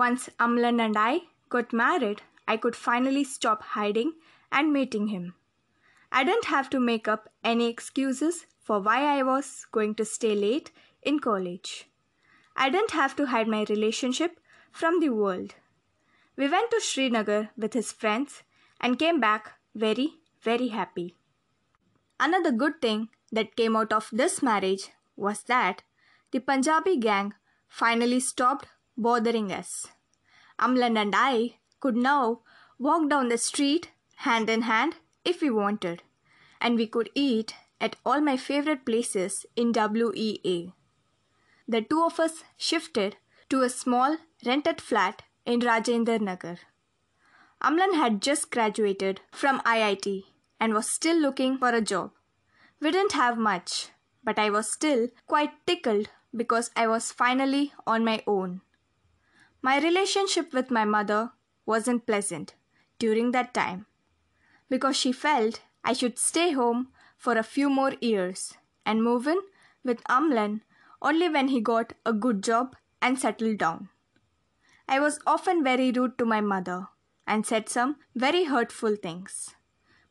Once Amlan and I got married, I could finally stop hiding and meeting him. I didn't have to make up any excuses for why I was going to stay late in college. I didn't have to hide my relationship from the world. We went to Srinagar with his friends and came back very, very happy. Another good thing that came out of this marriage was that the Punjabi gang finally stopped bothering us. Amlan and I could now walk down the street hand in hand if we wanted, and we could eat at all my favorite places in WEA. The two of us shifted to a small rented flat in Rajendra Nagar. Amlan had just graduated from IIT and was still looking for a job. We didn't have much, but I was still quite tickled because I was finally on my own. My relationship with my mother wasn't pleasant during that time because she felt I should stay home for a few more years and move in with Amlan only when he got a good job and settled down. I was often very rude to my mother and said some very hurtful things.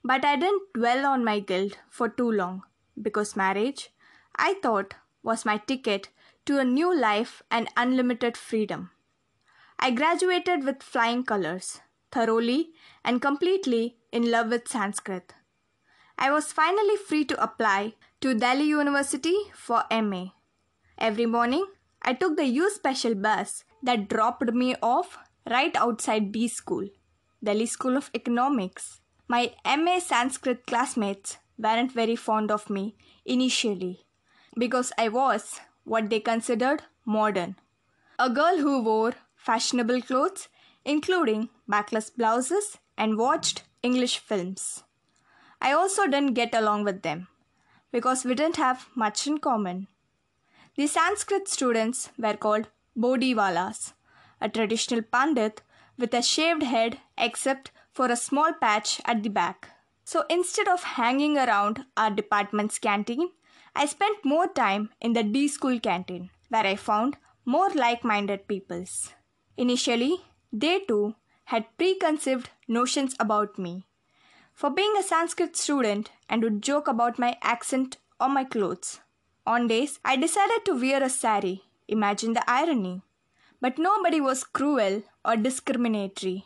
But I didn't dwell on my guilt for too long because marriage, I thought, was my ticket to a new life and unlimited freedom. I graduated with flying colors, thoroughly and completely in love with Sanskrit. I was finally free to apply to Delhi University for MA. Every morning, I took the U Special bus that dropped me off right outside D School, Delhi School of Economics. My MA Sanskrit classmates weren't very fond of me initially because I was what they considered modern. A girl who wore fashionable clothes, including backless blouses, and watched English films. I also didn't get along with them because we didn't have much in common. The Sanskrit students were called Bodhiwalas, a traditional pandit with a shaved head except for a small patch at the back. So instead of hanging around our department's canteen, I spent more time in the D school canteen, where I found more like minded peoples. Initially, they too had preconceived notions about me. For being a Sanskrit student and would joke about my accent or my clothes. On days I decided to wear a sari, imagine the irony. But nobody was cruel or discriminatory.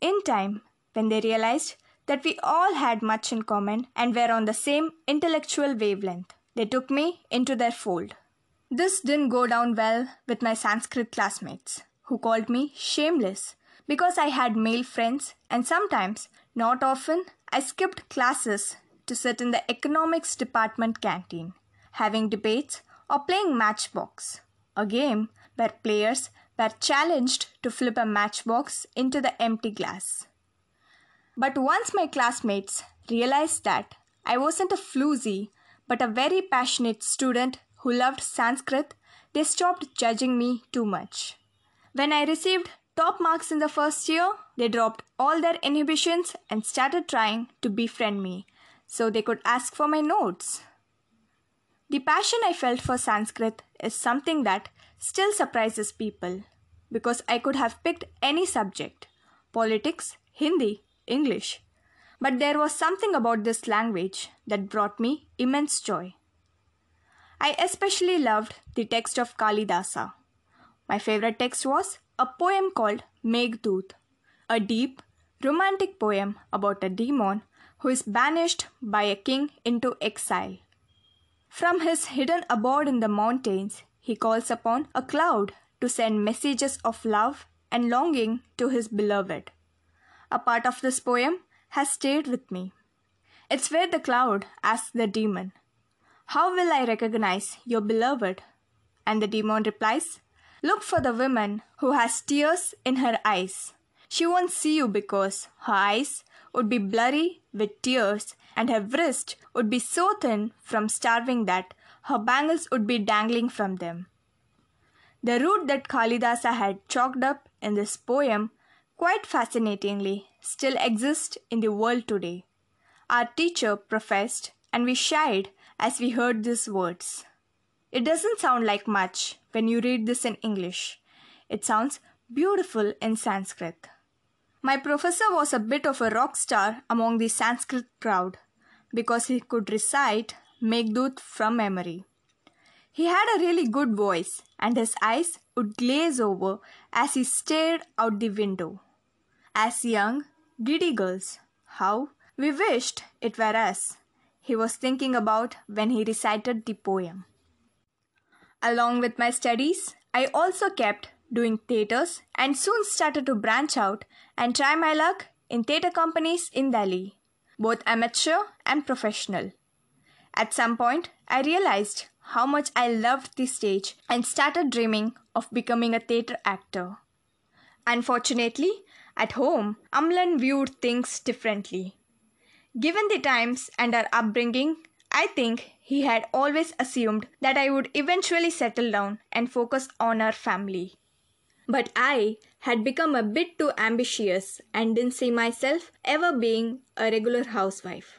In time, when they realized that we all had much in common and were on the same intellectual wavelength. They took me into their fold. This didn't go down well with my Sanskrit classmates, who called me shameless because I had male friends and sometimes, not often, I skipped classes to sit in the economics department canteen, having debates or playing matchbox, a game where players were challenged to flip a matchbox into the empty glass. But once my classmates realized that I wasn't a floozy, but a very passionate student who loved Sanskrit, they stopped judging me too much. When I received top marks in the first year, they dropped all their inhibitions and started trying to befriend me so they could ask for my notes. The passion I felt for Sanskrit is something that still surprises people because I could have picked any subject politics, Hindi, English. But there was something about this language that brought me immense joy. I especially loved the text of Kalidasa. My favorite text was a poem called Meghdut, a deep, romantic poem about a demon who is banished by a king into exile. From his hidden abode in the mountains, he calls upon a cloud to send messages of love and longing to his beloved a part of this poem, has stayed with me. It's where the cloud asks the demon, How will I recognize your beloved? And the demon replies, Look for the woman who has tears in her eyes. She won't see you because her eyes would be blurry with tears and her wrist would be so thin from starving that her bangles would be dangling from them. The route that Kalidasa had chalked up in this poem quite fascinatingly, still exists in the world today. Our teacher professed, and we shied as we heard these words. It doesn't sound like much when you read this in English. It sounds beautiful in Sanskrit. My professor was a bit of a rock star among the Sanskrit crowd because he could recite Meghdut from memory. He had a really good voice, and his eyes would glaze over as he stared out the window. As young, giddy girls, how we wished it were us, he was thinking about when he recited the poem. Along with my studies, I also kept doing theatres and soon started to branch out and try my luck in theatre companies in Delhi, both amateur and professional. At some point, I realized how much I loved the stage and started dreaming of becoming a theatre actor. Unfortunately, at home, Amlan viewed things differently. Given the times and our upbringing, I think he had always assumed that I would eventually settle down and focus on our family. But I had become a bit too ambitious and didn't see myself ever being a regular housewife.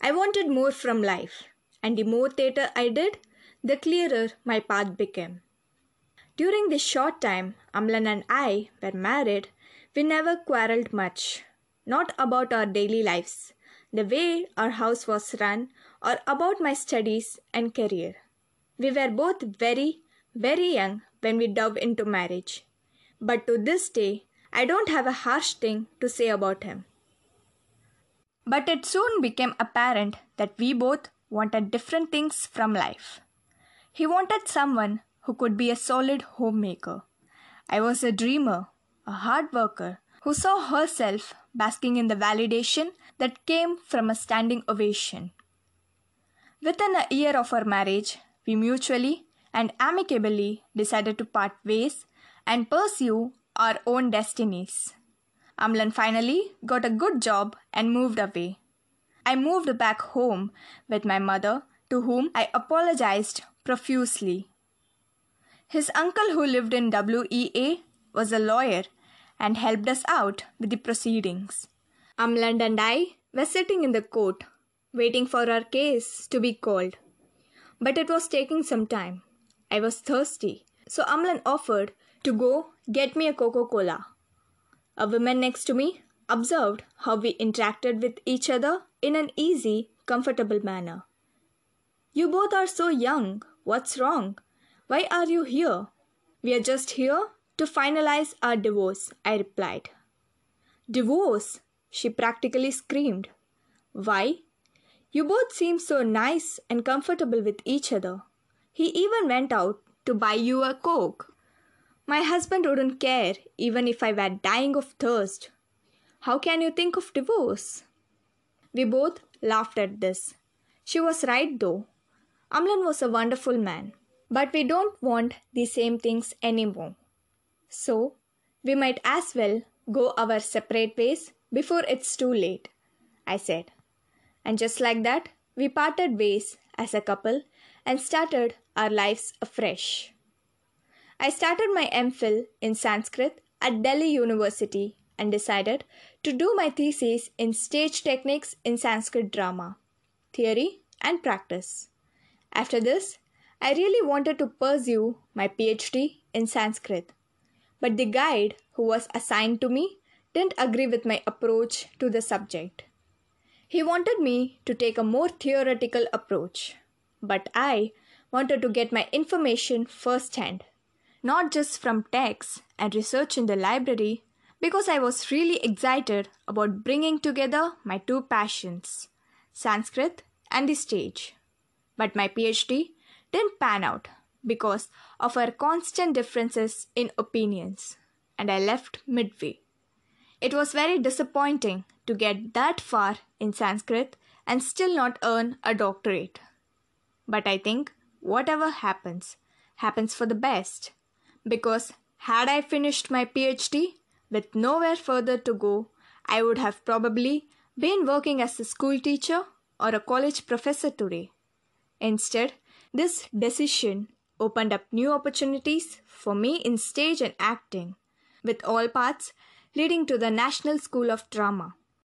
I wanted more from life, and the more theatre I did, the clearer my path became. During this short time Amlan and I were married, we never quarreled much. Not about our daily lives, the way our house was run, or about my studies and career. We were both very, very young when we dove into marriage. But to this day, I don't have a harsh thing to say about him. But it soon became apparent that we both wanted different things from life. He wanted someone who could be a solid homemaker. I was a dreamer, a hard worker, who saw herself basking in the validation that came from a standing ovation. Within a year of our marriage, we mutually and amicably decided to part ways and pursue our own destinies. Amlan finally got a good job and moved away. I moved back home with my mother, to whom I apologized profusely. His uncle, who lived in WEA, was a lawyer and helped us out with the proceedings. Amlan and I were sitting in the court, waiting for our case to be called. But it was taking some time. I was thirsty, so Amlan offered to go get me a Coca Cola. A woman next to me observed how we interacted with each other in an easy, comfortable manner. You both are so young. What's wrong? Why are you here? We are just here to finalize our divorce, I replied. Divorce? She practically screamed. Why? You both seem so nice and comfortable with each other. He even went out to buy you a Coke. My husband wouldn't care even if I were dying of thirst. How can you think of divorce? We both laughed at this. She was right though. Amlan was a wonderful man, but we don't want the same things anymore. So, we might as well go our separate ways before it's too late, I said. And just like that, we parted ways as a couple and started our lives afresh. I started my MPhil in Sanskrit at Delhi University and decided to do my thesis in stage techniques in Sanskrit drama, theory, and practice. After this, I really wanted to pursue my PhD in Sanskrit, but the guide who was assigned to me didn't agree with my approach to the subject. He wanted me to take a more theoretical approach, but I wanted to get my information firsthand not just from texts and research in the library, because I was really excited about bringing together my two passions, Sanskrit and the stage. But my PhD didn't pan out because of our constant differences in opinions, and I left midway. It was very disappointing to get that far in Sanskrit and still not earn a doctorate. But I think whatever happens, happens for the best because had I finished my PhD with nowhere further to go, I would have probably been working as a school teacher or a college professor today. Instead, this decision opened up new opportunities for me in stage and acting, with all paths leading to the National School of Drama.